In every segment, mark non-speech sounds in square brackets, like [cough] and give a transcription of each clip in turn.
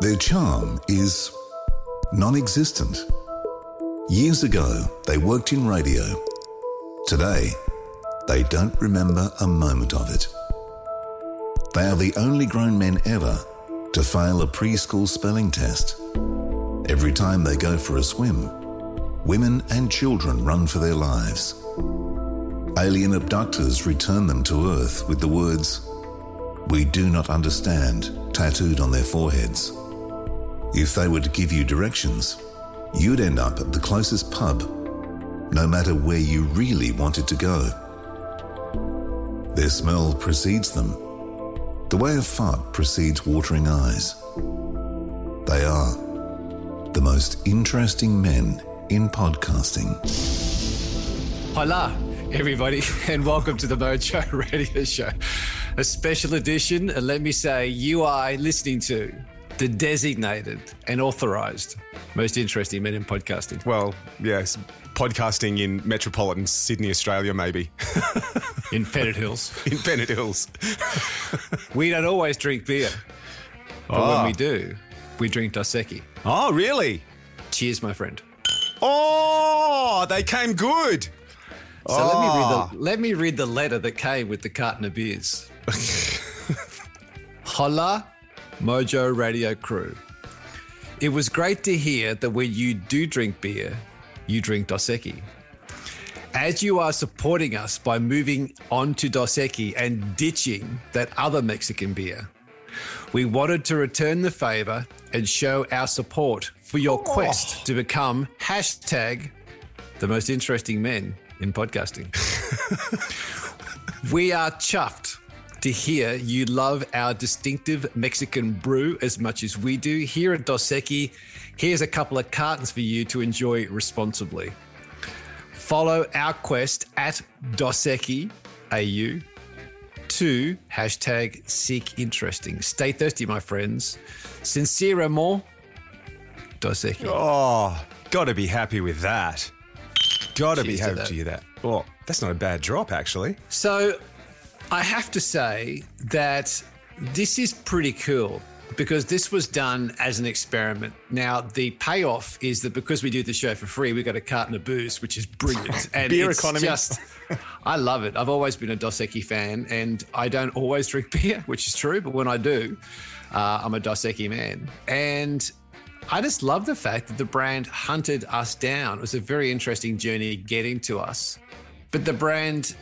Their charm is non existent. Years ago, they worked in radio. Today, they don't remember a moment of it. They are the only grown men ever to fail a preschool spelling test. Every time they go for a swim, women and children run for their lives. Alien abductors return them to Earth with the words, We do not understand, tattooed on their foreheads. If they were to give you directions, you'd end up at the closest pub, no matter where you really wanted to go. Their smell precedes them, the way a fart precedes watering eyes. They are the most interesting men in podcasting. Hola, everybody, [laughs] and welcome to the Mojo Radio Show, a special edition. And let me say, you are listening to the designated and authorized most interesting men in podcasting. Well, yes, podcasting in metropolitan Sydney, Australia, maybe. [laughs] in Pennant Hills. in Pennant Hills. [laughs] we don't always drink beer, but Oh. when we ah. do, we drink Dos Oh, really? Cheers, my friend. Oh, they came good. So let me read Oh. the ah. let me read the letter that came with the carton of beers. [laughs] Hola, Mojo Radio crew. It was great to hear that when you do drink beer, you drink Dos Equis. As you are supporting us by moving on to Dos Equis and ditching that other Mexican beer, we wanted to return the favor and show our support for your oh. quest to become hashtag the most interesting men in podcasting. [laughs] we are chuffed to hear you love our distinctive Mexican brew as much as we do. Here at Dos Equis, here's a couple of cartons for you to enjoy responsibly. Follow our quest at Dos Equis AU to hashtag seek interesting. Stay thirsty, my friends. Sincerement, Dos Equis. Oh, gotta be happy with that. Gotta be Cheers to happy to hear that. Oh, that's not a bad drop, actually. So I have to say that this is pretty cool because this was done as an experiment. Now, the payoff is that because we do the show for free, we got a carton of booze, which is brilliant. [laughs] And Beer it's economy. just, I love it. I've always been a Dos Equis fan and I don't always drink [laughs] beer, which is true, but when I do, uh, I'm a Dos Equis man. And I just love the fact that the brand hunted us down. It was a very interesting journey getting to us. But the brand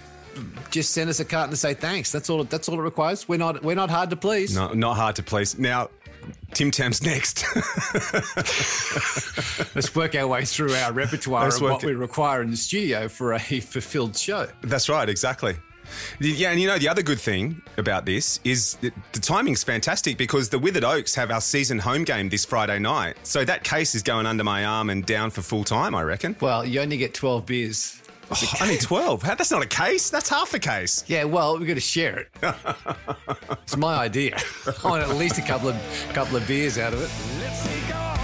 just send us a carton to say thanks. That's all. That's all it requires. We're not. We're not hard to please. No, not hard to please. Now, Tim Tam's next. [laughs] Let's work our way through our repertoire Let's of what it- we require in the studio for a [laughs] fulfilled show. That's right, exactly. Yeah, and you know, the other good thing about this is that the timing's fantastic because the Withered Oaks have our season home game this Friday night. So that case is going under my arm and down for full time, I reckon. Well, you only get twelve beers. Oh, only 12. How- That's not a case. That's half a case. Yeah, well, we're going to share it. [laughs] it's my idea. I want at least a couple of couple of beers out of it.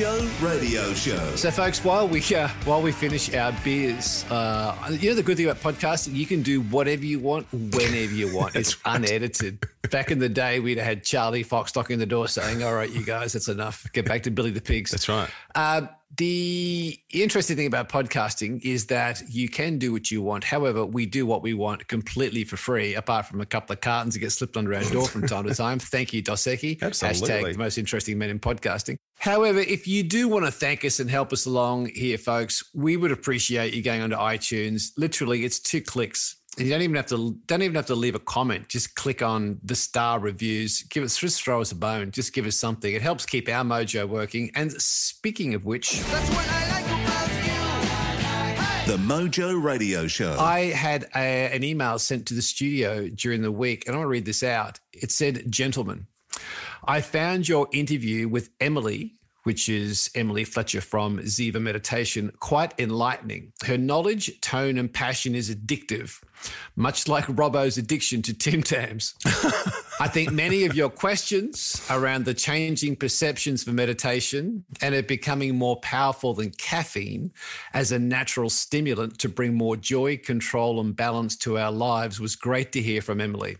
Mojo Radio Show. So, folks, while we uh, while we finish our beers, uh, you know the good thing about podcasting, you can do whatever you want, whenever you want. [laughs] it's unedited. Back in the day, we'd have had Charlie Fox knocking the door saying, "All right, you guys, that's enough. Get back to Billy the Pigs." That's right. Uh, the interesting thing about podcasting is that you can do what you want. However, we do what we want completely for free, apart from a couple of cartons that get slipped under our door from time to time. Thank you, Dos Equis. [laughs] Absolutely. Hashtag the most interesting men in podcasting. However, if you do want to thank us and help us along here, folks, we would appreciate you going onto iTunes. Literally, it's two clicks. And you don't even have to don't even have to leave a comment. Just click on the star reviews. Give us just throw us a bone. Just give us something. It helps keep our mojo working. And speaking of which, That's what I like about you. The Mojo Radio Show. I had a, an email sent to the studio during the week, and I want to read this out. It said, Gentlemen, I found your interview with Emily, which is Emily Fletcher from Ziva Meditation, quite enlightening. Her knowledge, tone, and passion is addictive. Much like Robbo's addiction to Tim Tams. I think many of your questions around the changing perceptions for meditation and it becoming more powerful than caffeine as a natural stimulant to bring more joy, control, and balance to our lives was great to hear from Emily.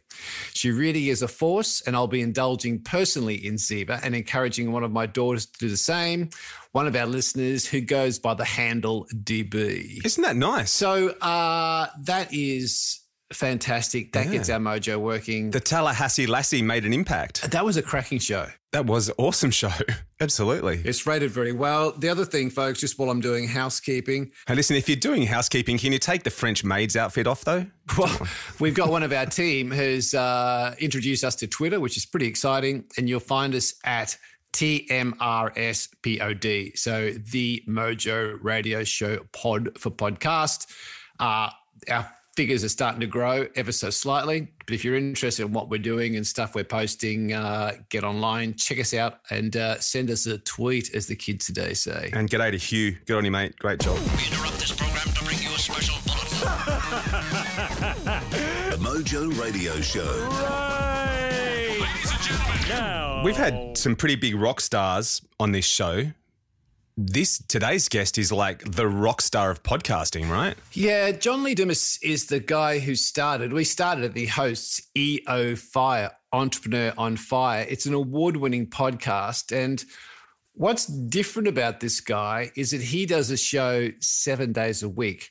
She really is a force, and I'll be indulging personally in Ziva and encouraging one of my daughters to do the same. One of our listeners who goes by the handle DB. Isn't that nice? So uh, that is fantastic. That Yeah. gets our mojo working. the Tallahassee Lassie made an impact. that was a cracking show. That was an awesome show. [laughs] Absolutely. It's rated very well. The other thing, folks, just while I'm doing housekeeping, Hey, listen, if you're doing housekeeping, can you take the French maid's outfit off though? well, we've got one of our team who's uh, introduced us to Twitter, which is pretty exciting. And you'll find us at TMRSPOD. So the Mojo Radio Show pod for podcast. Uh, our figures are starting to grow ever so slightly. But if you're interested in what we're doing and stuff we're posting, uh, get online, check us out, and uh, send us a tweet, as the kids today say. And g'day to Hugh. Good on you, mate. Great job. We interrupt this program to bring you a special bulletin. [laughs] The Mojo Radio Show. Ladies and gentlemen, Now, We've had some pretty big rock stars on this show. This today's guest is like the rock star of podcasting, right? Yeah, John Lee Dumas is the guy who started. We started at the hosts EO Fire, Entrepreneur on Fire. It's an award winning podcast. And what's different about this guy is that he does a show seven days a week.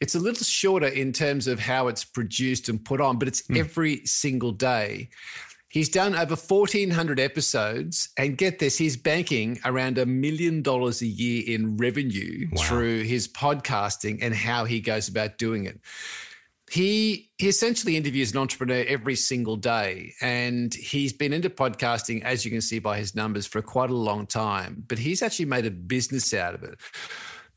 It's a little shorter in terms of how it's produced and put on, but it's hmm. every single day. He's done over 1,400 episodes, and get this, he's banking around a million dollars a year in revenue through his podcasting and how he goes about doing it. He, he essentially interviews an entrepreneur every single day, and he's been into podcasting, as you can see by his numbers, for quite a long time. But he's actually made a business out of it.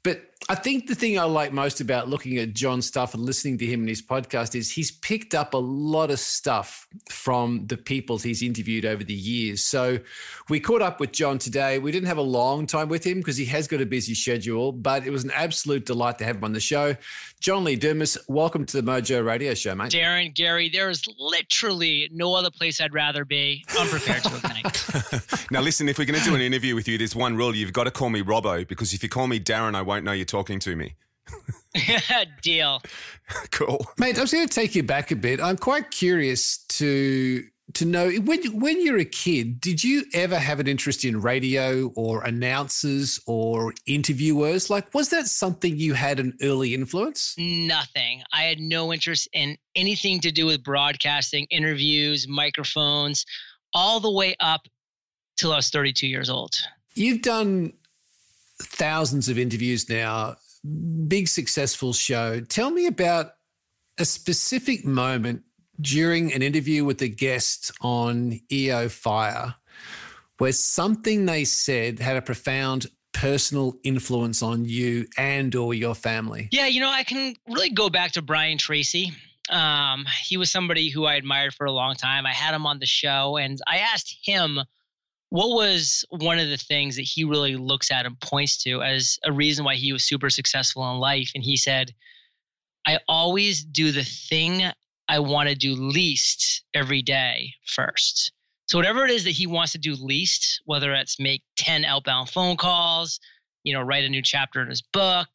But I think the thing I like most about looking at John's stuff and listening to him in his podcast is he's picked up a lot of stuff from the people he's interviewed over the years. So we caught up with John today. We didn't have a long time with him because he has got a busy schedule, but it was an absolute delight to have him on the show. John Lee Dumas, welcome to the Mojo Radio Show, mate. Darren, Gary, there is literally no other place I'd rather be. I'm prepared to ignite. [laughs] Now, listen, if we're going to do an interview with you, there's one rule. You've got to call me Robbo because if you call me Darren, I won't know you're talking to me. [laughs] Deal. [laughs] Cool. Mate, I was going to take you back a bit. I'm quite curious to to know when when you're a kid, did you ever have an interest in radio or announcers or interviewers? Like, was that something you had an early influence? Nothing. I had no interest in anything to do with broadcasting, interviews, microphones, all the way up till I was 32 years old. You've done thousands of interviews now, big successful show. Tell me about a specific moment during an interview with a guest on EO Fire where something they said had a profound personal influence on you and or your family. Yeah, you know, I can really go back to Brian Tracy. Um, he was somebody who I admired for a long time. I had him on the show and I asked him what was one of the things that he really looks at and points to as a reason why he was super successful in life. And he said, I always do the thing I want to do least every day first. So whatever it is that he wants to do least, whether it's make 10 outbound phone calls, you know, write a new chapter in his book,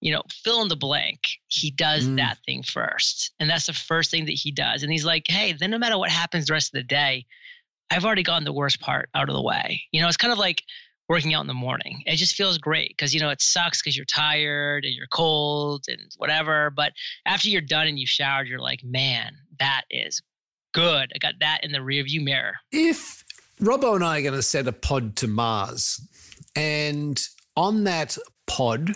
you know, fill in the blank. He does Mm. that thing first. And that's the first thing that he does. And he's like, hey, then no matter what happens the rest of the day, I've already gotten the worst part out of the way. You know, it's kind of like working out in the morning. It just feels great because, you know, it sucks because you're tired and you're cold and whatever. But after you're done and you've showered, you're like, man, that is good. I got that in the rearview mirror. If Robbo and I are going to send a pod to Mars, and on that pod,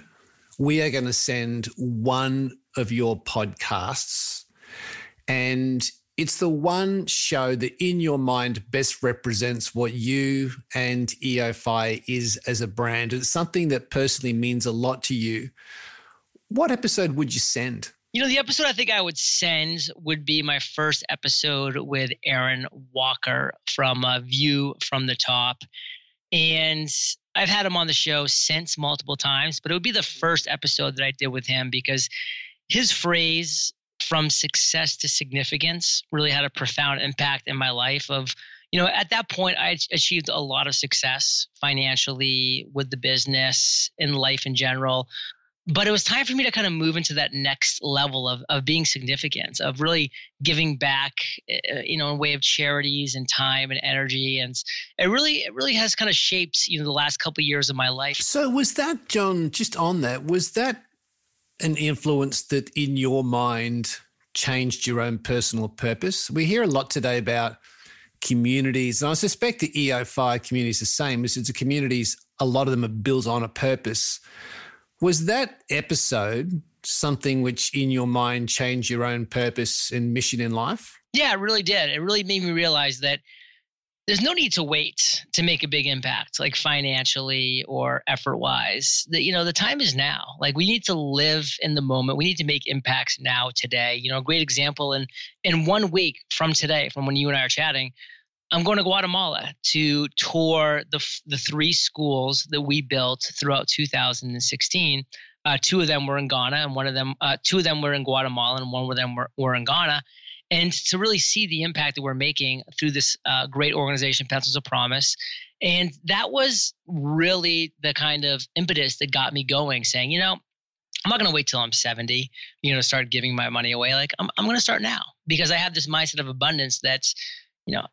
we are going to send one of your podcasts, and it's the one show that in your mind best represents what you and EOFire is as a brand. It's something that personally means a lot to you. What episode would you send? You know, the episode I think I would send would be my first episode with Aaron Walker from uh, View from the Top. And I've had him on the show since multiple times, but it would be the first episode that I did with him because his phrase from success to significance really had a profound impact in my life of you know at that point i achieved a lot of success financially with the business in life in general but it was time for me to kind of move into that next level of, of being significant of really giving back uh, you know in way of charities and time and energy and it really it really has kind of shaped you know the last couple of years of my life So was that John? Just on that, was that an influence that in your mind changed your own personal purpose? We hear a lot today about communities, and I suspect the EO Fire community is the same. It's a communities. A lot of them are built on a purpose. Was that episode something which, in your mind, changed your own purpose and mission in life? Yeah, it really did. It really made me realize that there's no need to wait to make a big impact, like financially or effort wise. That you know, the time is now. Like we need to live in the moment. We need to make impacts now, today. You know, a great example in in one week from today, from when you and I are chatting, I'm going to Guatemala to tour the the three schools that we built throughout 2016. Uh, two of them were in Ghana, and one of them, uh, two of them were in Guatemala, and one of them were, were in Ghana and to really see the impact that we're making through this uh, great organization, Pencils of Promise. And that was really the kind of impetus that got me going, saying, you know, I'm not going to wait till I'm 70, you know, to start giving my money away. Like I'm, I'm going to start now because I have this mindset of abundance that's, you know,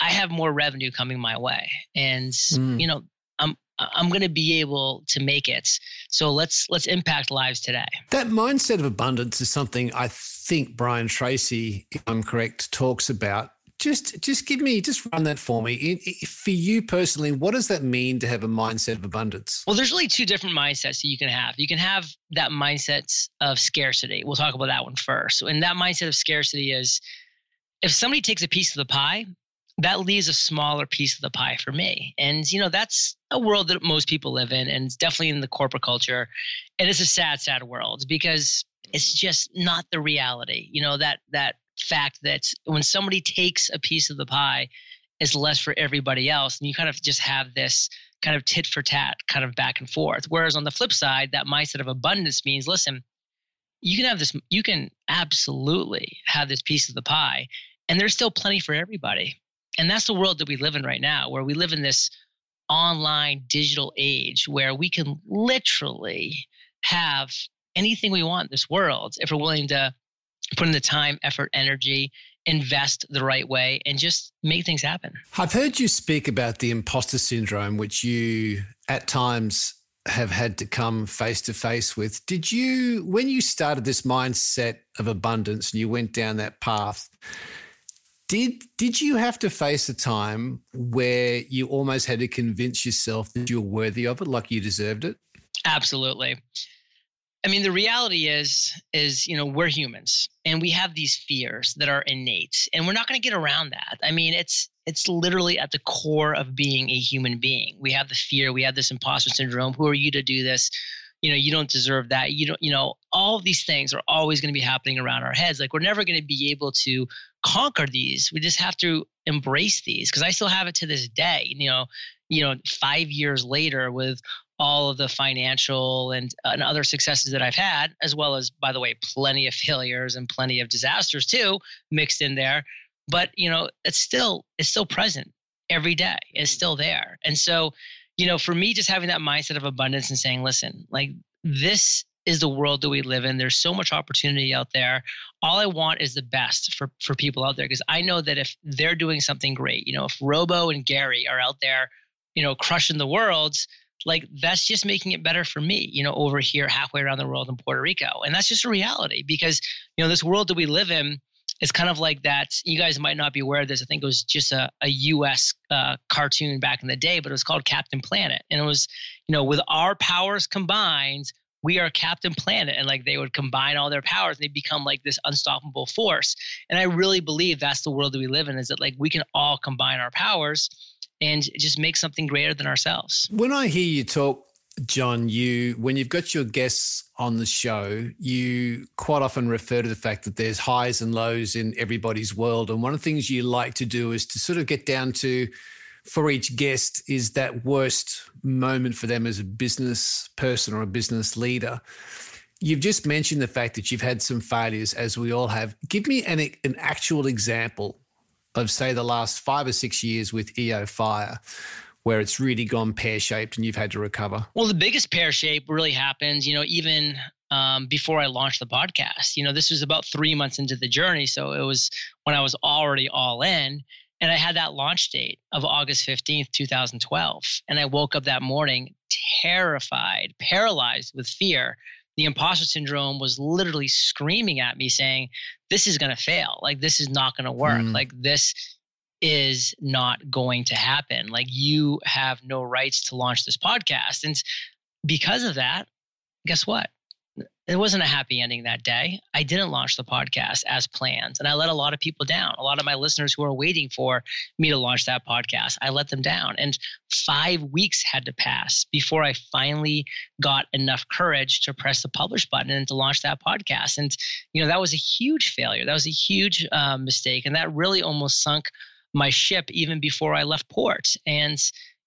I have more revenue coming my way. And, Mm. you know, I'm, I'm going to be able to make it. So let's, let's impact lives today. That mindset of abundance is something I think Brian Tracy, if I'm correct, talks about. Just, just give me, just run that for me. For you personally, what does that mean to have a mindset of abundance? Well, there's really two different mindsets that you can have. You can have that mindset of scarcity. We'll talk about that one first. And that mindset of scarcity is if somebody takes a piece of the pie, that leaves a smaller piece of the pie for me. And, you know, that's a world that most people live in, and it's definitely in the corporate culture. And it's a sad, sad world because it's just not the reality. You know, that that fact that when somebody takes a piece of the pie, it's less for everybody else. And you kind of just have this kind of tit for tat kind of back and forth. Whereas on the flip side, that mindset of abundance means listen, you can have this, you can absolutely have this piece of the pie, and there's still plenty for everybody. And that's the world that we live in right now, where we live in this online digital age where we can literally have anything we want in this world if we're willing to put in the time, effort, energy, invest the right way, and just make things happen. I've heard you speak about the imposter syndrome, which you at times have had to come face to face with. Did you, when you started this mindset of abundance and you went down that path, did did you have to face a time where you almost had to convince yourself that you were worthy of it, like you deserved it? Absolutely. I mean, the reality is, is you know, we're humans, and we have these fears that are innate, and we're not going to get around that. I mean, it's it's literally at the core of being a human being. We have the fear, we have this imposter syndrome. Who are you to do this? You know, you don't deserve that. You don't, you know, all of these things are always going to be happening around our heads. Like we're never going to be able to conquer these. We just have to embrace these because I still have it to this day. You know, you know, five years later with all of the financial and, uh, and other successes that I've had, as well as, by the way, plenty of failures and plenty of disasters too mixed in there. But you know, it's still it's still present every day. It's mm. still there. And so, you know, for me, just having that mindset of abundance and saying, listen, like this is the world that we live in. There's so much opportunity out there. All I want is the best for for people out there because I know that if they're doing something great, you know, if Robbo and Gary are out there, you know, crushing the world, like that's just making it better for me, you know, over here halfway around the world in Puerto Rico. And that's just a reality because, you know, this world that we live in is kind of like that. You guys might not be aware of this. I think it was just a, a US uh, cartoon back in the day, but it was called Captain Planet. And it was, you know, with our powers combined, we are Captain Planet. And like they would combine all their powers and they become like this unstoppable force. And I really believe that's the world that we live in is that like we can all combine our powers and just make something greater than ourselves. When I hear you talk, John, you when you've got your guests on the show, you quite often refer to the fact that there's highs and lows in everybody's world. And one of the things you like to do is to sort of get down to for each guest is that worst moment for them as a business person or a business leader. You've just mentioned the fact that you've had some failures, as we all have. Give me an, an actual example of, say, the last five or six years with EO Fire, where it's really gone pear shaped and you've had to recover. Well, the biggest pear shape really happens, you know, even um, before I launched the podcast. You know, this was about three months into the journey. So it was when I was already all in. And I had that launch date of August 15th, 2012. And I woke up that morning terrified, paralyzed with fear. The imposter syndrome was literally screaming at me, saying, This is going to fail. Like, this is not going to work. Mm. Like, this is not going to happen. Like, you have no rights to launch this podcast. And because of that, guess what? It wasn't a happy ending that day. I didn't launch the podcast as planned, and I let a lot of people down. A lot of my listeners who are waiting for me to launch that podcast, I let them down. And five weeks had to pass before I finally got enough courage to press the publish button and to launch that podcast. And, you know, that was a huge failure. That was a huge uh, mistake. And that really almost sunk my ship even before I left port. And,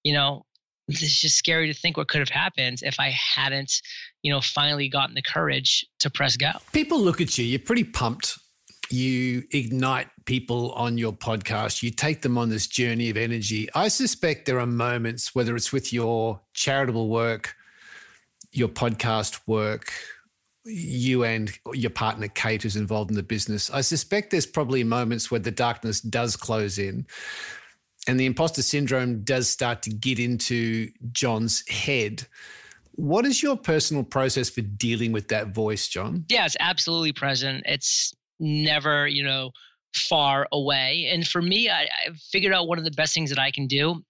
you know, it's just scary to think what could have happened if I hadn't, you know, finally gotten the courage to press go. People look at you, you're pretty pumped. You ignite people on your podcast, you take them on this journey of energy. I suspect there are moments, whether it's with your charitable work, your podcast work, you and your partner Kate, who's involved in the business, I suspect there's probably moments where the darkness does close in and the imposter syndrome does start to get into John's head. What is your personal process for dealing with that voice, John? Yeah, it's absolutely present. It's never, you know, far away. And for me, I, I figured out one of the best things that I can do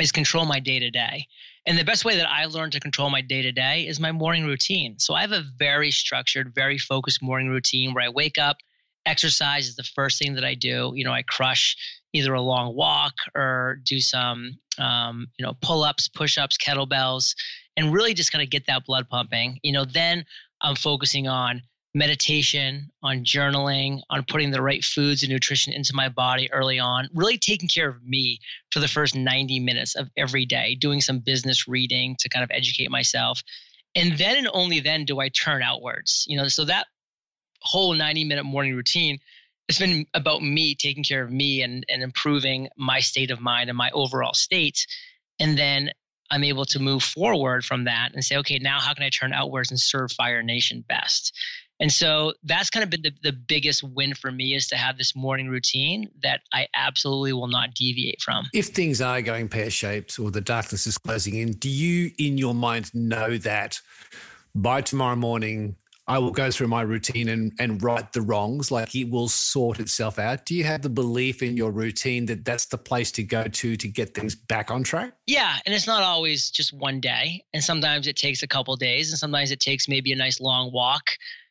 is control my day to day. And the best way that I learned to control my day to day is my morning routine. So I have a very structured, very focused morning routine where I wake up, exercise is the first thing that I do. You know, I crush either a long walk or do some, um, you know, pull ups, push ups, kettlebells, and really just kind of get that blood pumping. You know, then I'm focusing on meditation, on journaling, on putting the right foods and nutrition into my body early on, really taking care of me for the first 90 minutes of every day, doing some business reading to kind of educate myself. And then and only then do I turn outwards. You know, so that whole 90 minute morning routine it's been about me taking care of me and, and improving my state of mind and my overall state. And then I'm able to move forward from that and say, okay, now how can I turn outwards and serve Fire Nation best? And so that's kind of been the, the biggest win for me is to have this morning routine that I absolutely will not deviate from. If things are going pear shaped or the darkness is closing in, do you in your mind know that by tomorrow morning I will go through my routine and, and right the wrongs. Like it will sort itself out. Do you have the belief in your routine that that's the place to go to to get things back on track? Yeah, and it's not always just one day, and sometimes it takes a couple days, and sometimes it takes maybe a nice long walk.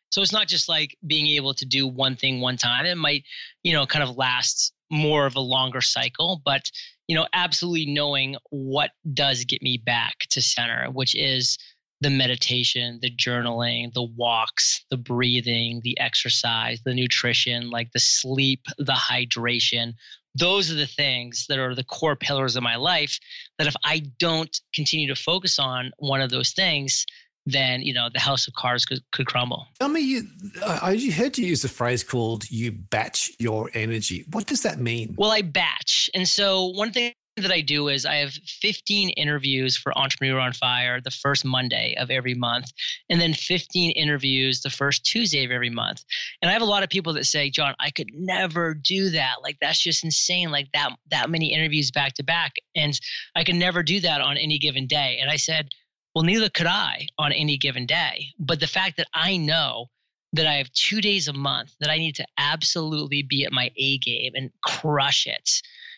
So it's not just like being able to do one thing one time. It might, you know, kind of last more of a longer cycle, but you know, absolutely knowing what does get me back to center, which is the meditation, the journaling, the walks, the breathing, the exercise, the nutrition, like the sleep, the hydration. Those are the things that are the core pillars of my life that if I don't continue to focus on one of those things, then you know the house of cards could, could crumble. Tell me, you, I heard you use a phrase called "you batch your energy." What does that mean? Well, I batch, and so one thing that I do is I have 15 interviews for Entrepreneur on Fire the first Monday of every month, and then 15 interviews the first Tuesday of every month. And I have a lot of people that say, John, I could never do that. Like that's just insane. Like that that many interviews back to back, and I could never do that on any given day. And I said, well, neither could I on any given day. But the fact that I know that I have two days a month that I need to absolutely be at my A game and crush it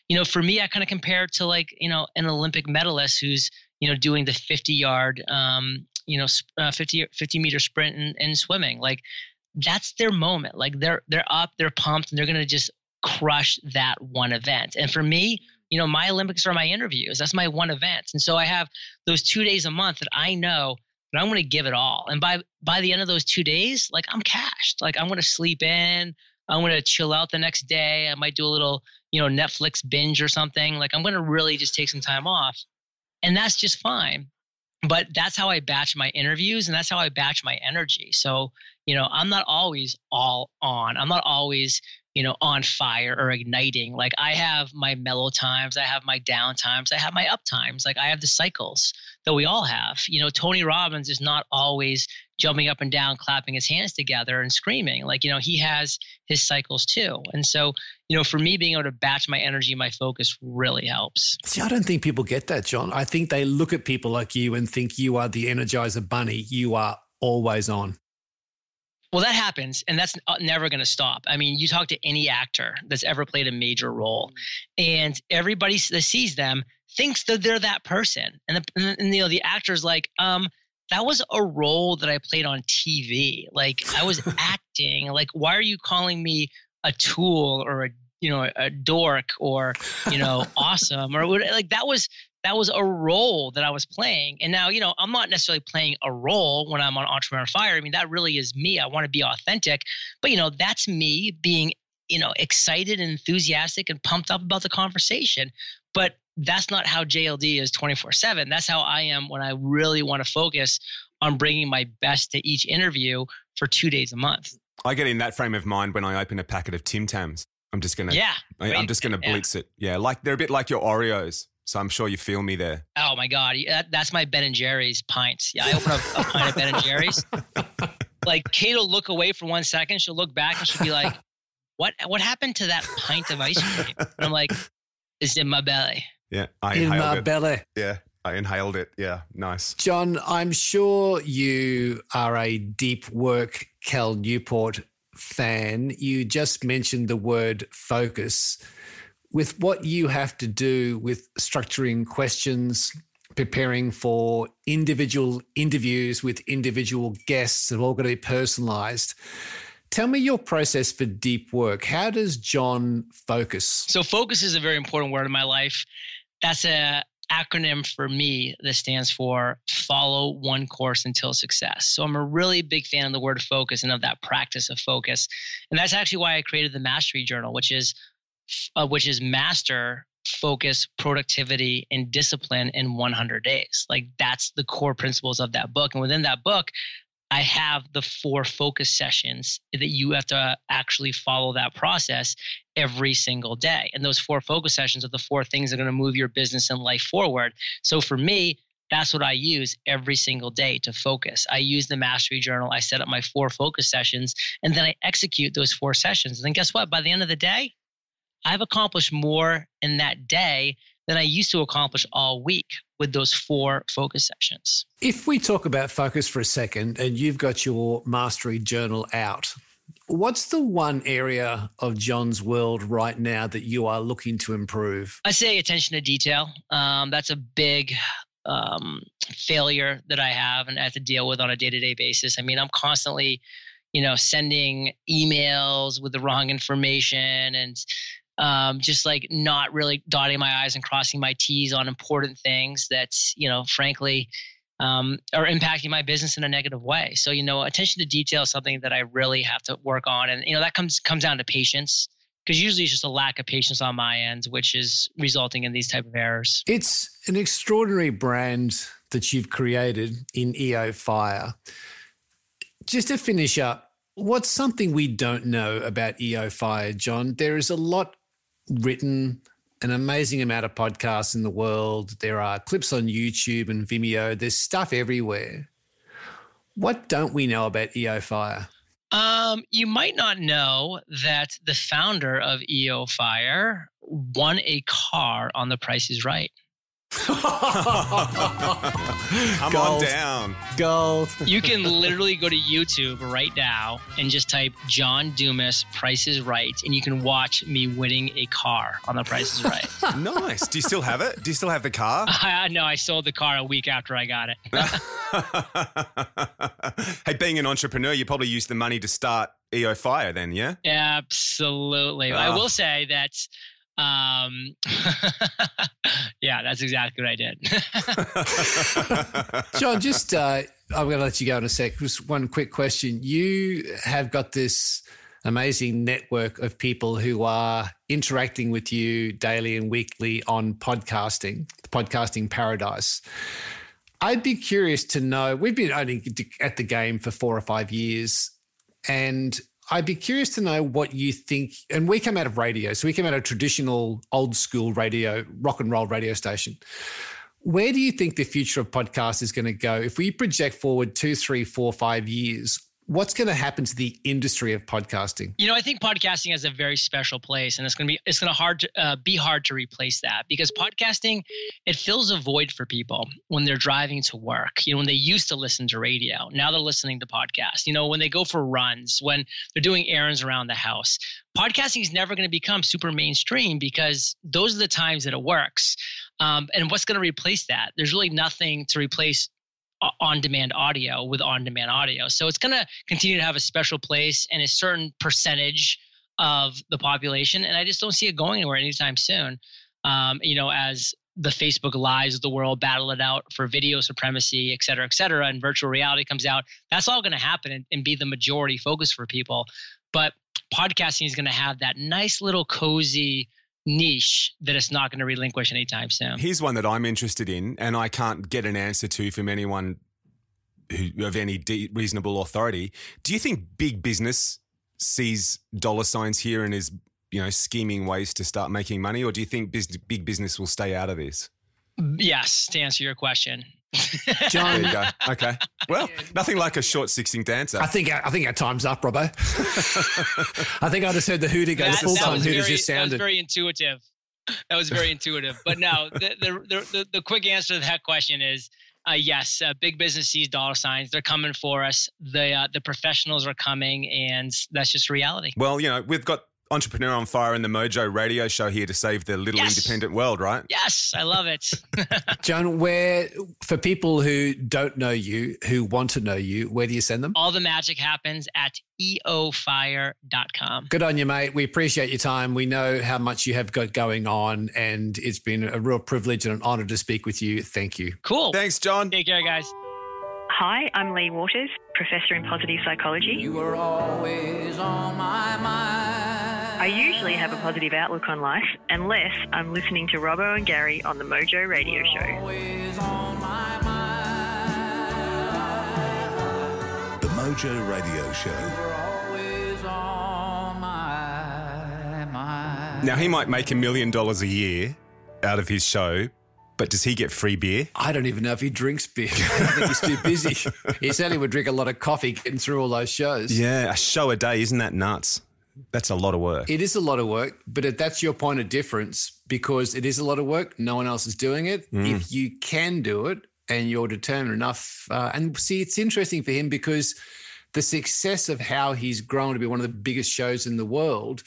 you know, for me, I kind of compare it to like, you know, an Olympic medalist who's, you know, doing the 50 yard, um, you know, uh, 50, 50 meter sprint and, and swimming. Like that's their moment. Like they're, they're up, they're pumped and they're going to just crush that one event. And for me, you know, my Olympics are my interviews. That's my one event. And so I have those two days a month that I know that I'm going to give it all. And by, by the end of those two days, like I'm cashed, like I'm going to sleep in, I'm going to chill out the next day. I might do a little, you know, Netflix binge or something. Like I'm going to really just take some time off. And that's just fine. but that's how I batch my interviews and that's how I batch my energy. So, you know, I'm not always all on. I'm not always, you know, on fire or igniting. Like I have my mellow times, I have my down times, I have my up times. Like I have the cycles that we all have. You know, Tony Robbins is not always jumping up and down, clapping his hands together and screaming. Like, you know, he has his cycles too. And so, you know, for me, being able to batch my energy, my focus really helps. See, I don't think people get that, John. I think they look at people like you and think you are the Energizer Bunny. You are always on. Well, that happens, and that's uh, never going to stop. I mean, you talk to any actor that's ever played a major role, and everybody that sees them thinks that they're that person, and, the, and you know the actor's like, um, that was a role that I played on TV. Like I was [laughs] acting. Like, why are you calling me a tool or a you know a dork or you know [laughs] awesome or what? Like that was that was a role that I was playing. And now, you know, I'm not necessarily playing a role when I'm on Entrepreneur Fire. I mean, that really is me. I want to be authentic. But, you know, that's me being, you know, excited and enthusiastic and pumped up about the conversation. But that's not how JLD is 24 7. That's how I am when I really want to focus on bringing my best to each interview for two days a month. I get in that frame of mind when I open a packet of Tim Tams. I'm just gonna, Yeah. I, I'm just gonna Yeah. blitz it. Yeah, like they're a bit like your Oreos. So I'm sure you feel me there. Oh my God. That, that's my Ben and Jerry's pints. Yeah. I open up a pint of Ben and Jerry's. [laughs] Like Kate will look away for one second. She'll look back and she'll be like, what, what happened to that pint of ice cream? And I'm like, it's in my belly. Yeah, I In inhaled my it. belly. Yeah, I inhaled it. Yeah, nice. John, I'm sure you are a deep work Cal Newport fan. You just mentioned the word focus. With what you have to do with structuring questions, preparing for individual interviews with individual guests that are all going to be personalized. Tell me your process for deep work. How does John focus? So focus is a very important word in my life. That's a acronym for me that stands for follow one course until success. So I'm a really big fan of the word focus and of that practice of focus. And that's actually why I created the Mastery Journal, which is uh, which is master focus, productivity, and discipline in 100 days. Like that's the core principles of that book. And within that book, I have the four focus sessions that you have to actually follow that process every single day. And those four focus sessions are the four things that are going to move your business and life forward. So for me, that's what I use every single day to focus. I use the mastery journal. I set up my four focus sessions and then I execute those four sessions. And then guess what? By the end of the day, I've accomplished more in that day than I used to accomplish all week with those four focus sessions. If we talk about focus for a second, and you've got your mastery journal out, what's the one area of John's world right now that you are looking to improve? I say attention to detail. Um, that's a big um, failure that I have and I have to deal with on a day to day basis. I mean, I'm constantly, you know, sending emails with the wrong information and um, just like not really dotting my I's and crossing my T's on important things that, you know, frankly, um, are impacting my business in a negative way. So, you know, attention to detail is something that I really have to work on. And, you know, that comes comes down to patience because usually it's just a lack of patience on my end, which is resulting in these type of errors. It's an extraordinary brand that you've created in EO Fire. Just to finish up, what's something we don't know about EO Fire, John? There is a lot written, an amazing amount of podcasts in the world. There are clips on YouTube and Vimeo. There's stuff everywhere. What don't we know about EO Fire? Um, you might not know that the founder of EO Fire won a car on The Price is Right. [laughs] Come on Gold. down. Gold. You can literally go to YouTube right now and just type John Dumas Price is Right, and you can watch me winning a car on The Price is Right. [laughs] Nice. Do you still have it? Do you still have the car? [laughs] I know I sold the car a week after I got it. hey, being an entrepreneur, you probably used the money to start EO Fire then, yeah? Absolutely. I Ah. will say that. Um, [laughs] yeah, that's exactly what I did. [laughs] John, just uh, I'm going to let you go in a sec. Just one quick question. You have got this amazing network of people who are interacting with you daily and weekly on podcasting, the podcasting paradise. I'd be curious to know. We've been only at the game for four or five years, and I'd be curious to know what you think. And we come out of radio, so we come out of traditional, old school radio, rock and roll radio station. Where do you think the future of podcast is going to go? If we project forward two, three, four, five years, what's going to happen to the industry of podcasting? You know, I think podcasting has a very special place, and it's going to be it's going to hard to, uh, be hard to replace that because podcasting it fills a void for people when they're driving to work. You know, when they used to listen to radio, now they're listening to podcasts. You know, when they go for runs, when they're doing errands around the house. Podcasting is never going to become super mainstream because those are the times that it works. Um, and what's going to replace that? There's really nothing to replace on demand audio with on demand audio. So it's going to continue to have a special place and a certain percentage of the population. And I just don't see it going anywhere anytime soon. Um, you know, as the Facebook lives of the world battle it out for video supremacy, et cetera, et cetera, and virtual reality comes out, that's all going to happen and, and be the majority focus for people. But podcasting is going to have that nice little cozy niche that it's not going to relinquish anytime soon. Here's one that I'm interested in, and I can't get an answer to from anyone who of any de- reasonable authority. Do you think big business sees dollar signs here and is you know scheming ways to start making money, or do you think big business will stay out of this? Yes, to answer your question. John, There you go. Okay. Well, nothing like a short sixing dancer. I think I think our time's up, Robbo. [laughs] I think I just heard the Hooter go. The That- full that time was Hooters very- just That was very intuitive. That was very intuitive. But no, the, the, the, the, the quick answer to that question is uh, yes, uh, big business sees dollar signs. They're coming for us. The, uh, the professionals are coming, and that's just reality. well, you know, we've got Entrepreneur on Fire and the Mojo radio show here to save the little Yes. independent world, right? Yes, I love it. [laughs] John, where for people who don't know you, who want to know you, where do you send them? All the magic happens at eofire.com. Good on you, mate. We appreciate your time. We know how much you have got going on, and it's been a real privilege and an honor to speak with you. Thank you. Cool. Thanks, John. Take care, guys. Hi, I'm Lea Waters, professor in positive psychology. You were always on my mind. I usually have a positive outlook on life unless I'm listening to Robbo and Gary on the Mojo Radio Show. Always on my mind. The Mojo Radio Show. You're always on my. Now, he might make a million dollars a year out of his show, but does he get free beer? I don't even know if he drinks beer. [laughs] I think he's too busy. he certainly would drink a lot of coffee getting through all those shows. Yeah, a show a day. Isn't that nuts? That's a lot of work. It is a lot of work, but if that's your point of difference because it is a lot of work. No one else is doing it. If you can do it and you're determined enough, uh, and see, it's interesting for him because the success of how he's grown to be one of the biggest shows in the world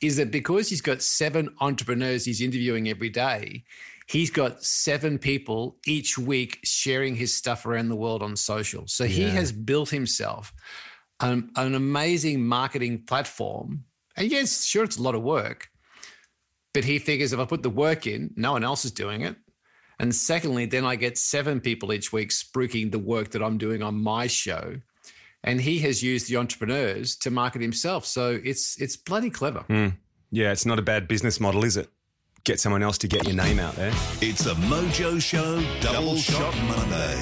is that because he's got seven entrepreneurs he's interviewing every day, he's got seven people each week sharing his stuff around the world on social. So he has built himself an, an amazing marketing platform. And yes, sure, it's a lot of work, but he figures if I put the work in, no one else is doing it. And secondly, then I get seven people each week spruiking the work that I'm doing on my show. And he has used the entrepreneurs to market himself. So it's it's bloody clever. Hmm. Yeah, it's not a bad business model, is it? Get someone else to get your name out there. It's a Mojo Show Double Shot Monday.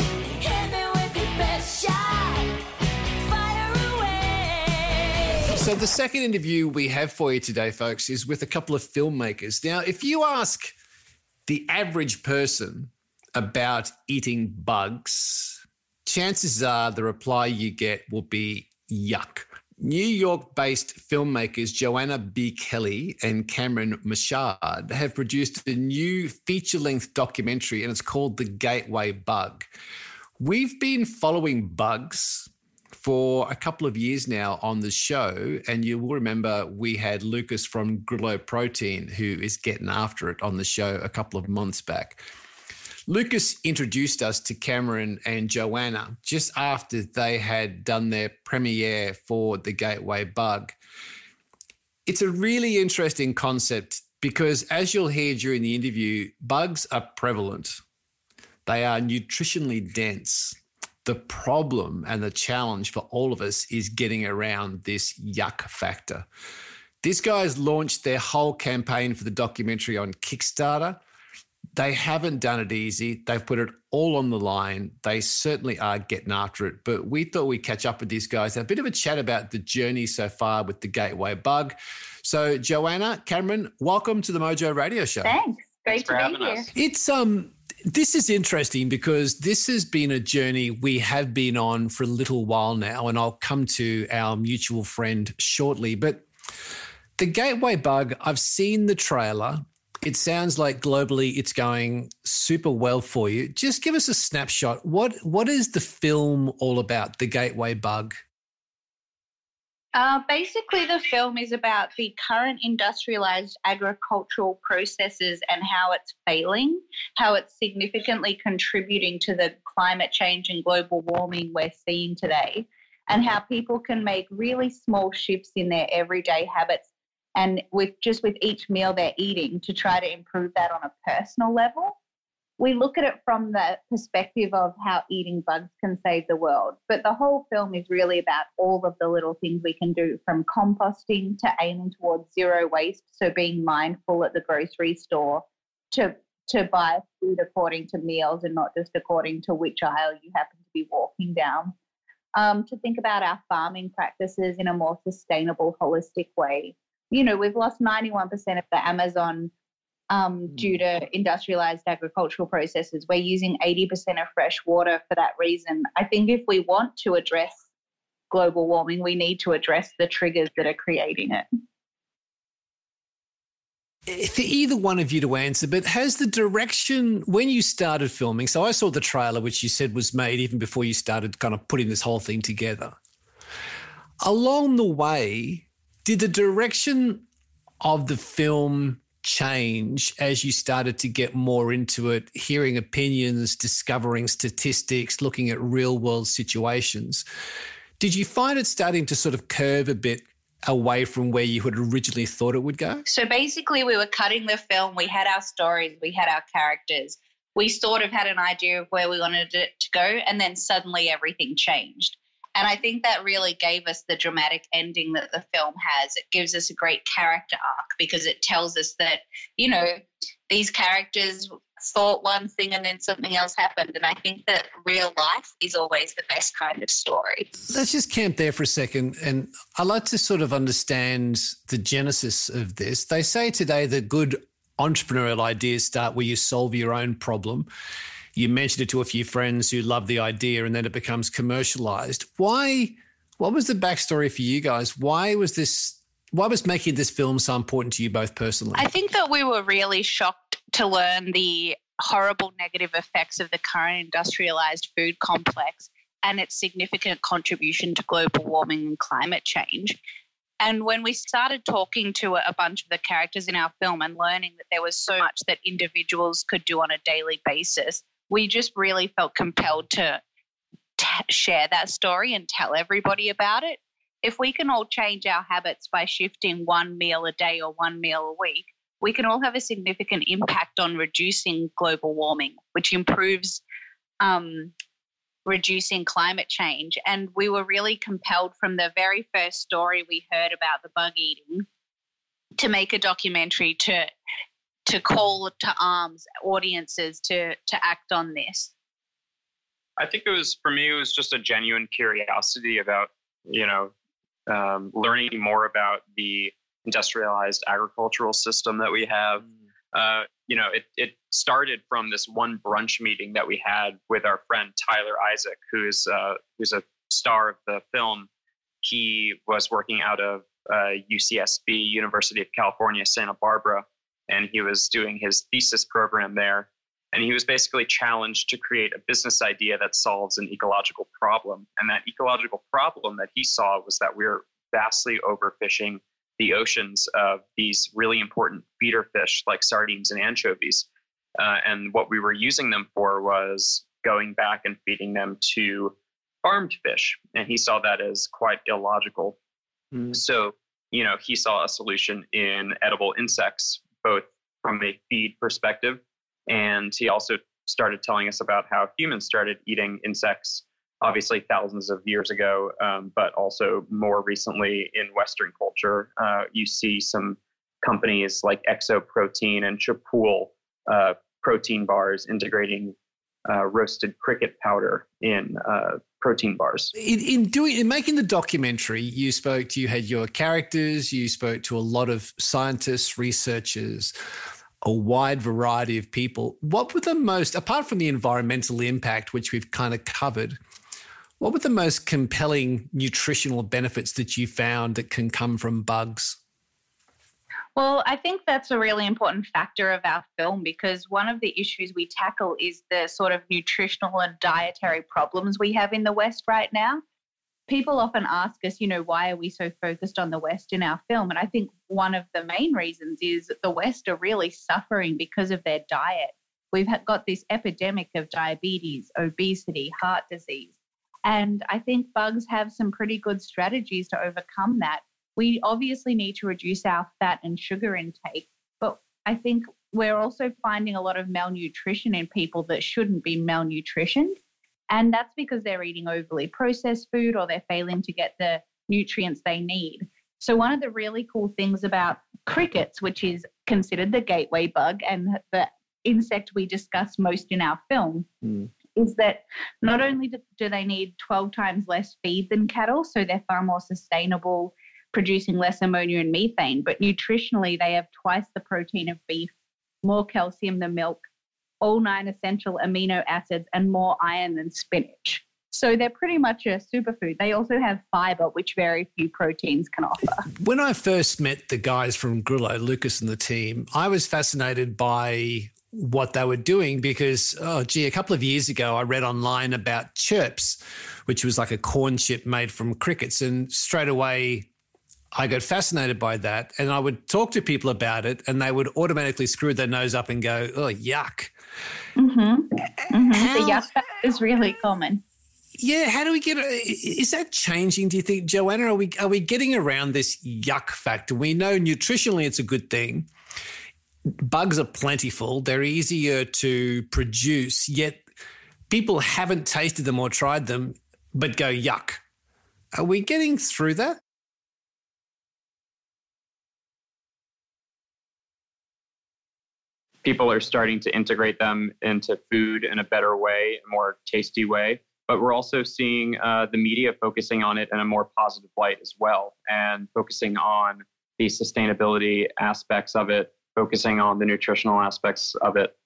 So the second interview we have for you today, folks, is with a couple of filmmakers. Now, if you ask the average person about eating bugs, chances are the reply you get will be yuck. New York based filmmakers Joanna B. Kelly and Cameron Marshad have produced a new feature length documentary, and it's called The Gateway Bug. We've been following bugs for a couple of years now on the show, and you will remember we had Lucas from Grillo Protein who is getting after it on the show a couple of months back. Lucas introduced us to Cameron and Joanna just after they had done their premiere for the Gateway Bug. It's a really interesting concept because, as you'll hear during the interview, bugs are prevalent. They are nutritionally dense. The problem and the challenge for all of us is getting around this yuck factor. These guys launched their whole campaign for the documentary on Kickstarter. They haven't done it easy. They've put it all on the line. They certainly are getting after it. But we thought we'd catch up with these guys, have a bit of a chat about the journey so far with the Gateway Bug. So, Joanna, Cameron, welcome to the Mojo Radio Show. Thanks. Great to be here. It's um this is interesting because this has been a journey we have been on for a little while now, and I'll come to our mutual friend shortly. But the Gateway Bug, I've seen the trailer. It sounds like globally it's going super well for you. Just give us a snapshot. What what is the film all about? The Gateway Bug. Uh, basically, the film is about the current industrialized agricultural processes and how it's failing, how it's significantly contributing to the climate change and global warming we're seeing today, and how people can make really small shifts in their everyday habits and with just with each meal they're eating to try to improve that on a personal level we look at it from the perspective of how eating bugs can save the world. But the whole film is really about all of the little things we can do from composting to aiming towards zero waste. So being mindful at the grocery store to to buy food according to meals and not just according to which aisle you happen to be walking down. Um, to think about our farming practices in a more sustainable, holistic way. You know, we've lost 91% of the Amazon um, due to industrialized agricultural processes. We're using 80% of fresh water for that reason. I think if we want to address global warming, we need to address the triggers that are creating it. For either one of you to answer, but has the direction when you started filming? So I saw the trailer, which you said was made even before you started kind of putting this whole thing together. Along the way, did the direction of the film change as you started to get more into it, hearing opinions, discovering statistics, looking at real world situations? Did you find it starting to sort of curve a bit away from where you had originally thought it would go? So basically, we were cutting the film, we had our stories, we had our characters. We sort of had an idea of where we wanted it to go, and then suddenly everything changed. And I think that really gave us the dramatic ending that the film has. It gives us a great character arc because it tells us that, you know, these characters thought one thing and then something else happened. And I think that real life is always the best kind of story. Let's just camp there for a second. And I'd like to sort of understand the genesis of this. They say today that good entrepreneurial ideas start where you solve your own problem. You mentioned it to a few friends who love the idea and then it becomes commercialized. Why? What was the backstory for you guys? Why was this? Why was making this film so important to you both personally? I think that we were really shocked to learn the horrible negative effects of the current industrialized food complex and its significant contribution to global warming and climate change. And when we started talking to a bunch of the characters in our film and learning that there was so much that individuals could do on a daily basis, we just really felt compelled to, to share that story and tell everybody about it. If we can all change our habits by shifting one meal a day or one meal a week, we can all have a significant impact on reducing global warming, which improves um, reducing climate change. And we were really compelled from the very first story we heard about the bug eating to make a documentary to to call to arms audiences to to act on this. I think it was for me. It was just a genuine curiosity about you know um, learning more about the industrialized agricultural system that we have. Uh, you know, it, it started from this one brunch meeting that we had with our friend Tyler Isaac, who is uh, who's a star of the film. He was working out of uh, UCSB, University of California, Santa Barbara, and he was doing his thesis program there. And he was basically challenged to create a business idea that solves an ecological problem. And that ecological problem that he saw was that we we're vastly overfishing the oceans of these really important feeder fish like sardines and anchovies. Uh, and what we were using them for was going back and feeding them to farmed fish. And he saw that as quite illogical. Mm. So, you know, he saw a solution in edible insects, both from a feed perspective, and he also started telling us about how humans started eating insects obviously thousands of years ago, um, but also more recently in Western culture. Uh, you see some companies like Exoprotein and Chapul uh, protein bars, integrating uh, roasted cricket powder in uh, protein bars. In, in doing in making the documentary, you spoke to you had your characters, you spoke to a lot of scientists, researchers, a wide variety of people. What were the most, apart from the environmental impact, which we've kind of covered, what were the most compelling nutritional benefits that you found that can come from bugs? Well, I think that's a really important factor of our film because one of the issues we tackle is the sort of nutritional and dietary problems we have in the West right now. People often ask us, you know, why are we so focused on the West in our film? And I think one of the main reasons is the West are really suffering because of their diet. We've got this epidemic of diabetes, obesity, heart disease. And I think bugs have some pretty good strategies to overcome that we obviously need to reduce our fat and sugar intake, but I think we're also finding a lot of malnutrition in people that shouldn't be malnutritioned. And that's because they're eating overly processed food or they're failing to get the nutrients they need. So, one of the really cool things about crickets, which is considered the gateway bug and the insect we discuss most in our film, hmm. is that not only do- do they need 12 times less feed than cattle, so they're far more sustainable, producing less ammonia and methane, but nutritionally, they have twice the protein of beef, more calcium than milk, all nine essential amino acids, and more iron than spinach. So they're pretty much a superfood. They also have fiber, which very few proteins can offer. When I first met the guys from Grilo, Lucas and the team, I was fascinated by what they were doing because, oh, gee, a couple of years ago, I read online about chirps, which was like a corn chip made from crickets. And straight away, I got fascinated by that. And I would talk to people about it, and they would automatically screw their nose up and go, oh, yuck. Mm-hmm. The yuck is really common. Yeah, how do we get? Is that changing? Do you think, Joanna? Are we are we getting around this yuck factor? We know nutritionally it's a good thing. Bugs are plentiful; they're easier to produce. Yet people haven't tasted them or tried them, but go yuck. Are we getting through that? People are starting to integrate them into food in a better way, a more tasty way. But we're also seeing uh, the media focusing on it in a more positive light as well, and focusing on the sustainability aspects of it, focusing on the nutritional aspects of it.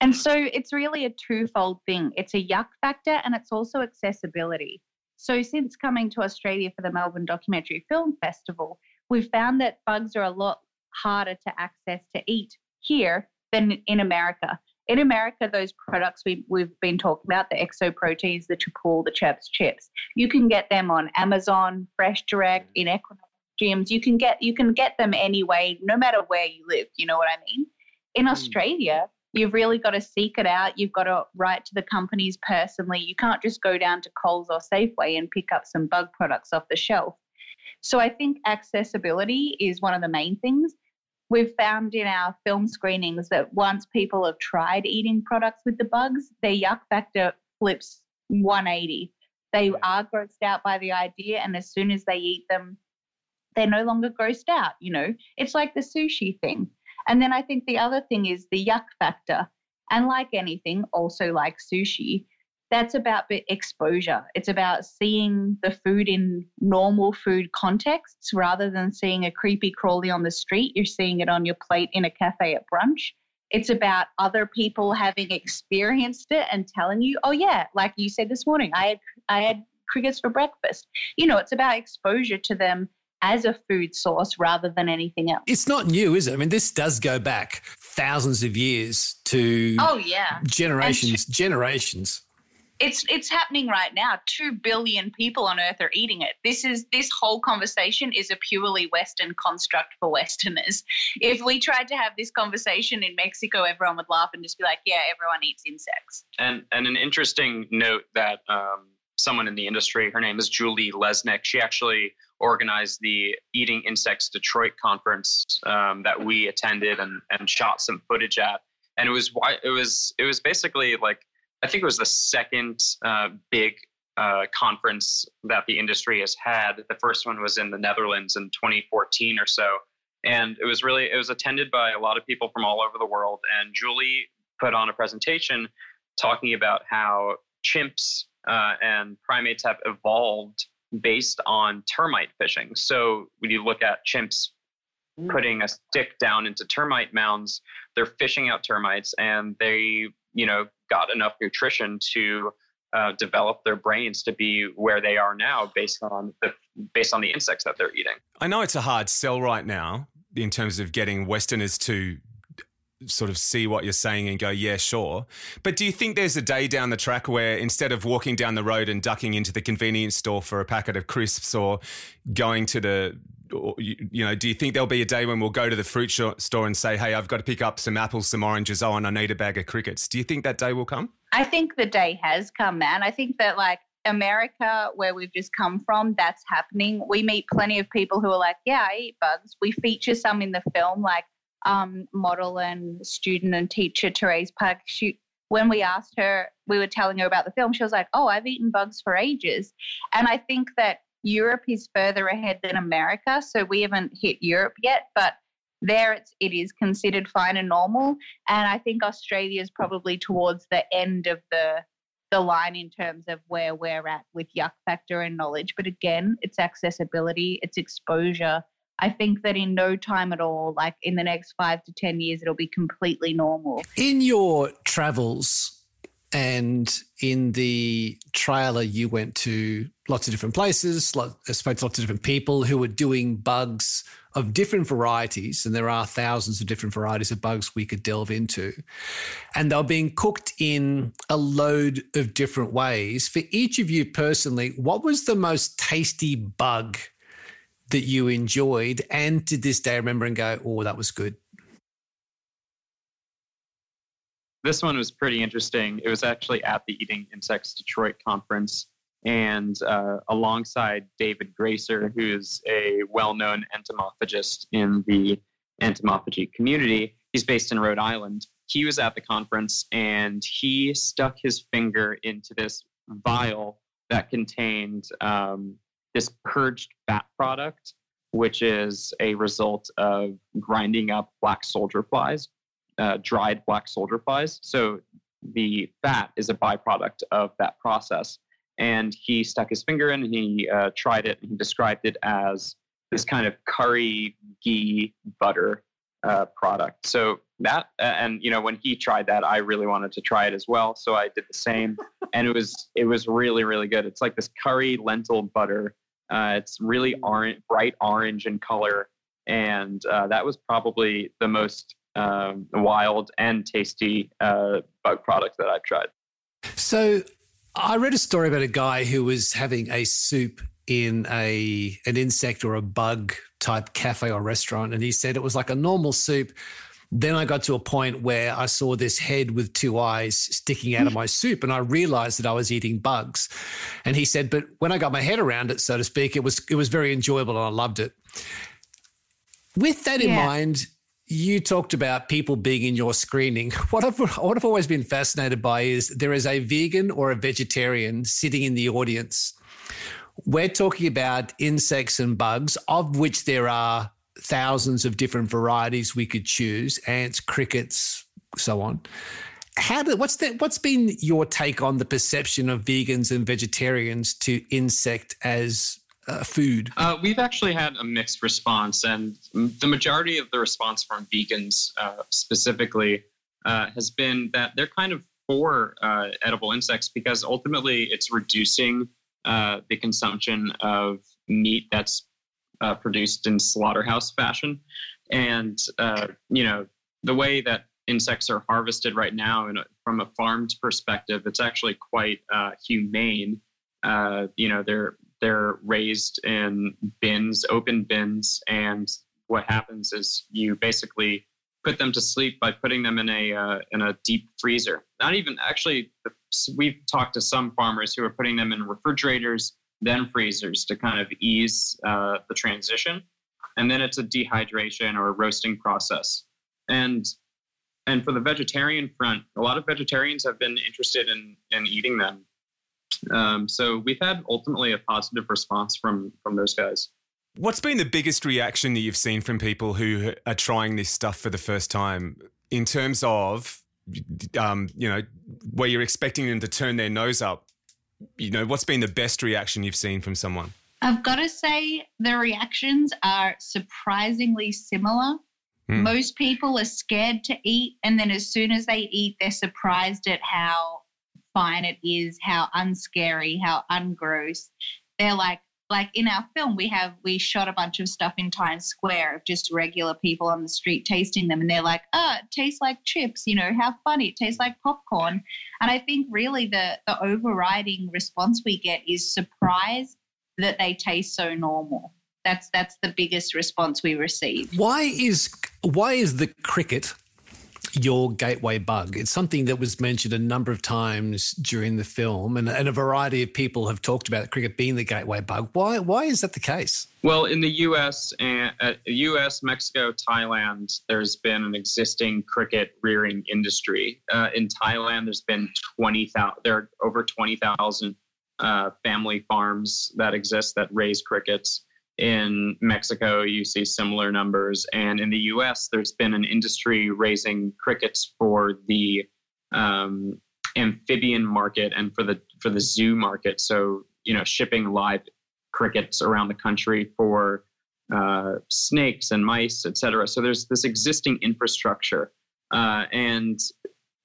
And so it's really a twofold thing it's a yuck factor and it's also accessibility. So, since coming to Australia for the Melbourne Documentary Film Festival, we've found that bugs are a lot harder to access to eat here than in America. In America, those products we, we've been talking about, the exoproteins, the Chapul, the Chirps chips, you can get them on Amazon, Fresh Direct, in Equinox gyms. You can get you can get them anyway, no matter where you live. You know what I mean? In hmm. Australia, you've really got to seek it out. You've got to write to the companies personally. You can't just go down to Coles or Safeway and pick up some bug products off the shelf. So I think accessibility is one of the main things. We've found in our film screenings that once people have tried eating products with the bugs, their yuck factor flips 180. They are grossed out by the idea, and as soon as they eat them, they're no longer grossed out. You know, it's like the sushi thing. And then I think the other thing is the yuck factor. And like anything, also like sushi, that's about exposure. It's about seeing the food in normal food contexts rather than seeing a creepy crawly on the street. You're seeing it on your plate in a cafe at brunch. It's about other people having experienced it and telling you, oh yeah, like you said this morning, I had I had crickets for breakfast. You know, it's about exposure to them as a food source rather than anything else. It's not new, is it? I mean, this does go back thousands of years to Oh yeah. generations, generations. It's it's happening right now. Two billion people on Earth are eating it. This is this whole conversation is a purely Western construct for Westerners. If we tried to have this conversation in Mexico, everyone would laugh and just be like, "Yeah, everyone eats insects." And and an interesting note that um, someone in the industry, her name is Julie Lesnik. She actually organized the Eating Insects Detroit conference um, that we attended and and shot some footage at. And it was why it was it was basically like I think it was the second uh, big uh, conference that the industry has had. The first one was in the Netherlands in 2014 or so, and it was really it was attended by a lot of people from all over the world. And Julie put on a presentation talking about how chimps uh, and primates have evolved based on termite fishing. So when you look at chimps putting a stick down into termite mounds, they're fishing out termites, and they, you know, got enough nutrition to uh, develop their brains to be where they are now, based on the based on the insects that they're eating. I know it's a hard sell right now in terms of getting Westerners to sort of see what you're saying and go, yeah, sure. But do you think there's a day down the track where instead of walking down the road and ducking into the convenience store for a packet of crisps or going to the you know, do you think there'll be a day when we'll go to the fruit store and say, "Hey, I've got to pick up some apples, some oranges, oh, and I need a bag of crickets"? Do you think that day will come? I think the day has come, man. I think that like America, where we've just come from, that's happening. We meet plenty of people who are like, yeah, I eat bugs. We feature some in the film, like um, model and student and teacher Therese Park. She, when we asked her, we were telling her about the film, she was like, oh, I've eaten bugs for ages. And I think that Europe is further ahead than America. So we haven't hit Europe yet, but there it's it is considered fine and normal and i think australia is probably towards the end of the the line in terms of where we're at with yuck factor and knowledge but again it's accessibility it's exposure i think that in no time at all like in the next 5 to 10 years it'll be completely normal In your travels and in the trailer, you went to lots of different places, lot, uh, spoke to lots of different people who were doing bugs of different varieties. And there are thousands of different varieties of bugs we could delve into. And they were being cooked in a load of different ways. For each of you personally, what was the most tasty bug that you enjoyed? And to this day, remember and go, oh, that was good? This one was pretty interesting. It was actually at the Eating Insects Detroit conference, and uh, alongside David Gracer, who is a well-known entomophagist in the entomophagy community. He's based in Rhode Island. He was at the conference, and he stuck his finger into this vial that contained um, this purged bat product, which is a result of grinding up black soldier flies uh, dried black soldier flies. So the fat is a byproduct of that process. And he stuck his finger in and he uh, tried it and he described it as this kind of curry ghee butter uh, product. So that, and you know, when he tried that, I really wanted to try it as well. So I did the same, [laughs] and it was it was really really good. It's like this curry lentil butter. Uh, it's really orange, bright orange in color, and uh, that was probably the most um, wild and tasty uh, bug product that I've tried. So I read a story about a guy who was having a soup in a an insect or a bug type cafe or restaurant and he said it was like a normal soup then I got to a point where I saw this head with two eyes sticking out of my soup and I realized that I was eating bugs. And he said, but when I got my head around it, so to speak, it was it was very enjoyable and I loved it. With that in Yeah. mind, you talked about people being in your screening. [laughs] What I've, what I've always been fascinated by is there is a vegan or a vegetarian sitting in the audience. We're talking about insects and bugs, of which there are thousands of different varieties we could choose ants, crickets, so on. How do, what's that? What's been your take on the perception of vegans and vegetarians to insect as uh, food? Uh, we've actually had a mixed response, and the majority of the response from vegans uh, specifically uh, has been that they're kind of for uh, edible insects because ultimately it's reducing uh, the consumption of meat that's produced in slaughterhouse fashion. And, you know, the way that insects are harvested right now, from a farmed perspective, it's actually quite humane. You know, they're they're raised in bins, open bins, and what happens is you basically put them to sleep by putting them in a uh, in a deep freezer. Not even actually, we've talked to some farmers who are putting them in refrigerators, then freezers to kind of ease uh, the transition, and then it's a dehydration or a roasting process. And and for the vegetarian front, a lot of vegetarians have been interested in in eating them. Um, so we've had ultimately a positive response from from those guys. What's been the biggest reaction that you've seen from people who are trying this stuff for the first time in terms of um, you know, where you're expecting them to turn their nose up. You know, what's been the best reaction you've seen from someone? I've got to say, the reactions are surprisingly similar. Hmm. Most people are scared to eat, and then as soon as they eat, they're surprised at how fine it is, how unscary, how ungross. They're like, like in our film, we have we shot a bunch of stuff in Times Square of just regular people on the street tasting them, and they're like, "Oh, it tastes like chips." You know, how funny! It tastes like popcorn. And I think really the the overriding response we get is surprise that they taste so normal. That's that's the biggest response we receive. Why is why is the cricket your gateway bug? It's something that was mentioned a number of times during the film, and, and a variety of people have talked about cricket being the gateway bug. Why why is that the case? Well, in the U.S. and uh, U.S., Mexico, Thailand, there's been an existing cricket rearing industry. Uh, in Thailand, there's been twenty thousand. There are over twenty thousand uh, family farms that exist that raise crickets. In Mexico, you see similar numbers, and in the U.S., there's been an industry raising crickets for the um, amphibian market and for the for the zoo market. So you know, shipping live crickets around the country for uh, snakes and mice, et cetera. So there's this existing infrastructure, uh, and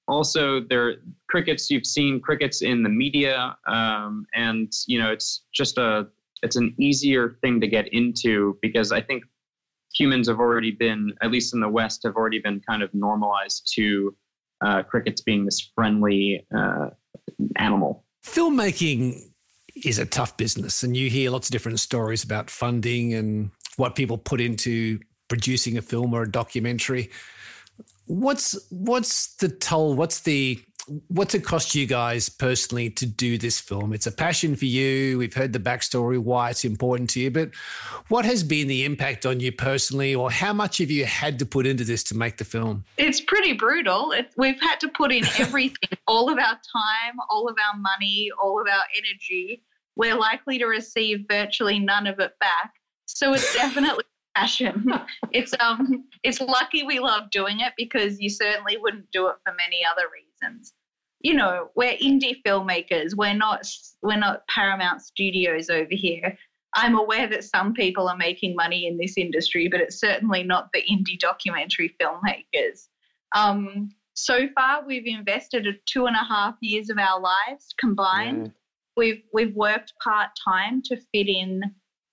also there crickets. You've seen crickets in the media, um, and you know, it's just a it's an easier thing to get into because I think humans have already been, at least in the West, have already been kind of normalized to uh, crickets being this friendly uh, animal. Filmmaking is a tough business, and you hear lots of different stories about funding and what people put into producing a film or a documentary. What's what's the toll? What's the what's it cost you guys personally to do this film? It's a passion for you. We've heard the backstory, why it's important to you, but what has been the impact on you personally, or how much have you had to put into this to make the film? It's pretty brutal. It, we've had to put in [laughs] everything, all of our time, all of our money, all of our energy. We're likely to receive virtually none of it back. So it's [laughs] definitely passion. It's um it's lucky we love doing it because you certainly wouldn't do it for many other reasons. You know, we're indie filmmakers. We're not we're not Paramount Studios over here. I'm aware that some people are making money in this industry, but it's certainly not the indie documentary filmmakers. Um, so far, we've invested two and a half years of our lives combined. We've we've worked part time to fit in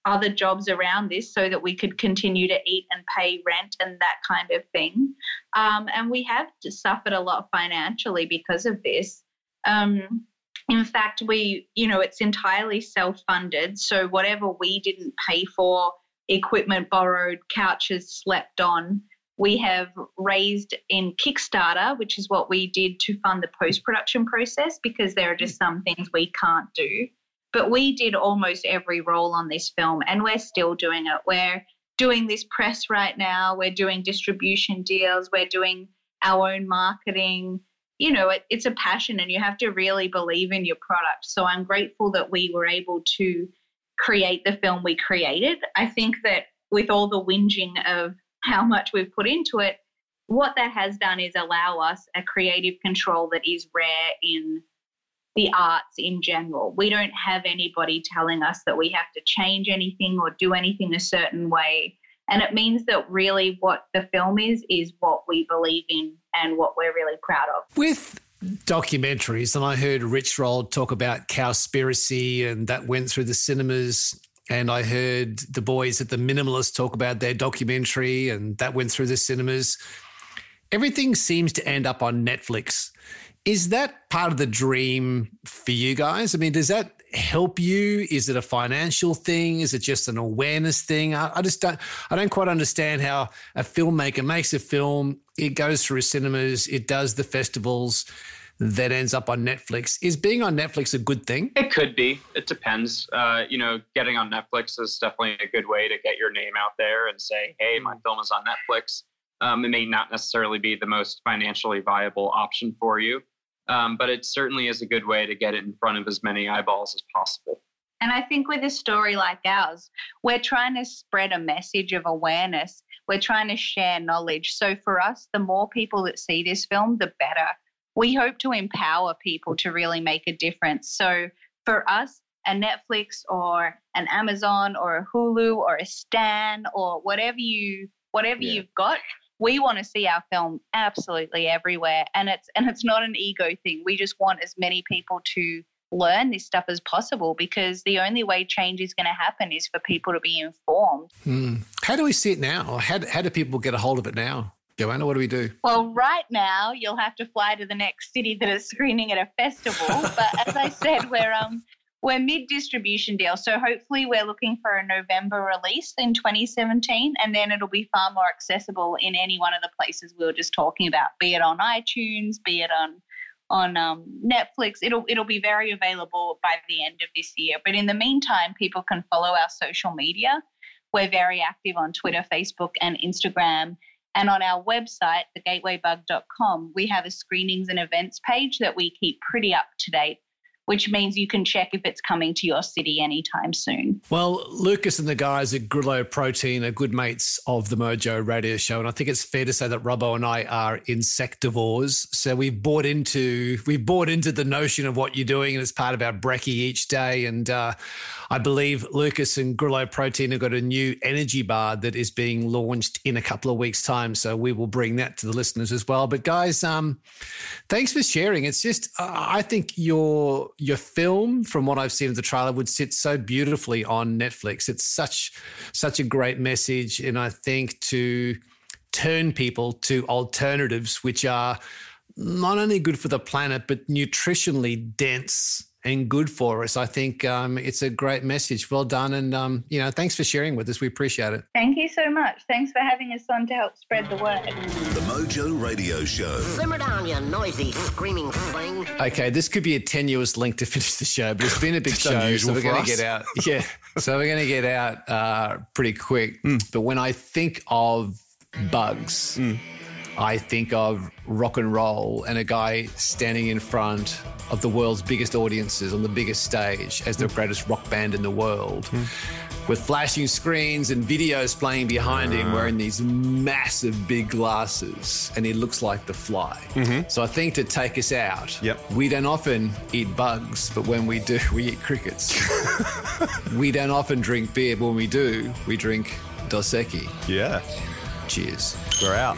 other jobs around this so that we could continue to eat and pay rent and that kind of thing. Um, and we have suffered a lot financially because of this. Um, in fact, we, you know, it's entirely self funded. So whatever we didn't pay for, equipment borrowed, couches slept on, we have raised in Kickstarter, which is what we did to fund the post production process because there are just some things we can't do. But we did almost every role on this film and we're still doing it. We're doing this press right now, we're doing distribution deals, we're doing our own marketing. You know, it, it's a passion and you have to really believe in your product. So I'm grateful that we were able to create the film we created. I think that with all the whinging of how much we've put into it, what that has done is allow us a creative control that is rare in the arts in general. We don't have anybody telling us that we have to change anything or do anything a certain way. And it means that really what the film is, is what we believe in and what we're really proud of. With documentaries, and I heard Rich Roll talk about Cowspiracy, and that went through the cinemas. And I heard the boys at the Minimalist talk about their documentary, and that went through the cinemas. Everything seems to end up on Netflix. Is that part of the dream for you guys? I mean, does that help you? Is it a financial thing? Is it just an awareness thing? I, I just don't. I don't quite understand how a filmmaker makes a film. It goes through cinemas. It does the festivals. That ends up on Netflix. Is being on Netflix a good thing? It could be. It depends. Uh, you know, getting on Netflix is definitely a good way to get your name out there and say, "Hey, my film is on Netflix." Um, it may not necessarily be the most financially viable option for you, um, but it certainly is a good way to get it in front of as many eyeballs as possible. And I think with a story like ours, we're trying to spread a message of awareness. We're trying to share knowledge. So for us, the more people that see this film, the better. We hope to empower people to really make a difference. So for us, a Netflix or an Amazon or a Hulu or a Stan or whatever you whatever Yeah. you've got, we want to see our film absolutely everywhere. And it's and it's not an ego thing. We just want as many people to learn this stuff as possible because the only way change is going to happen is for people to be informed. Hmm. How do we see it now? How, how do people get a hold of it now? Joanna, what do we do? Well, right now you'll have to fly to the next city that is screening at a festival. but as I said, we're um we're mid distribution deal, so hopefully we're looking for a November release in 2017, and then it'll be far more accessible in any one of the places we were just talking about, be it on iTunes, be it on on um, Netflix. It'll it'll be very available by the end of this year. But in the meantime, people can follow our social media. We're very active on Twitter, Facebook, and Instagram. And on our website, thegatewaybug.com, we have a screenings and events page that we keep pretty up to date, which means you can check if it's coming to your city anytime soon. Well, Lucas and the guys at Grilo Protein are good mates of the Mojo Radio Show, and I think it's fair to say that Robbo and I are insectivores. So we've bought into we've bought into the notion of what you're doing, and it's part of our brekkie each day. And uh, I believe Lucas and Grilo Protein have got a new energy bar that is being launched in a couple of weeks' time. So we will bring that to the listeners as well. But guys, um, thanks for sharing. It's just uh, I think your your film, from what I've seen of the trailer, would sit so beautifully on Netflix. It's such such a great message, and I think to turn people to alternatives which are not only good for the planet but nutritionally dense and good for us. I think um, it's a great message. Well done, and um, you know, thanks for sharing with us. We appreciate it. Thank you so much. Thanks for having us on to help spread the word. The Mojo Radio Show. Simmer down, you noisy, screaming thing. Okay, this could be a tenuous link to finish the show, but it's been a big show, so we're going to get out. [laughs] Yeah, so we're going to get out uh, pretty quick. But when I think of bugs, I think of rock and roll and a guy standing in front of the world's biggest audiences on the biggest stage as the mm. greatest rock band in the world. Mm. With flashing screens and videos playing behind him, ah. wearing these massive big glasses, and he looks like the fly. Mm-hmm. So I think to take us out, Yep. we don't often eat bugs, but when we do, we eat crickets. [laughs] we don't often drink beer, but when we do, we drink Dos Equis. Yeah. Cheers. We're out.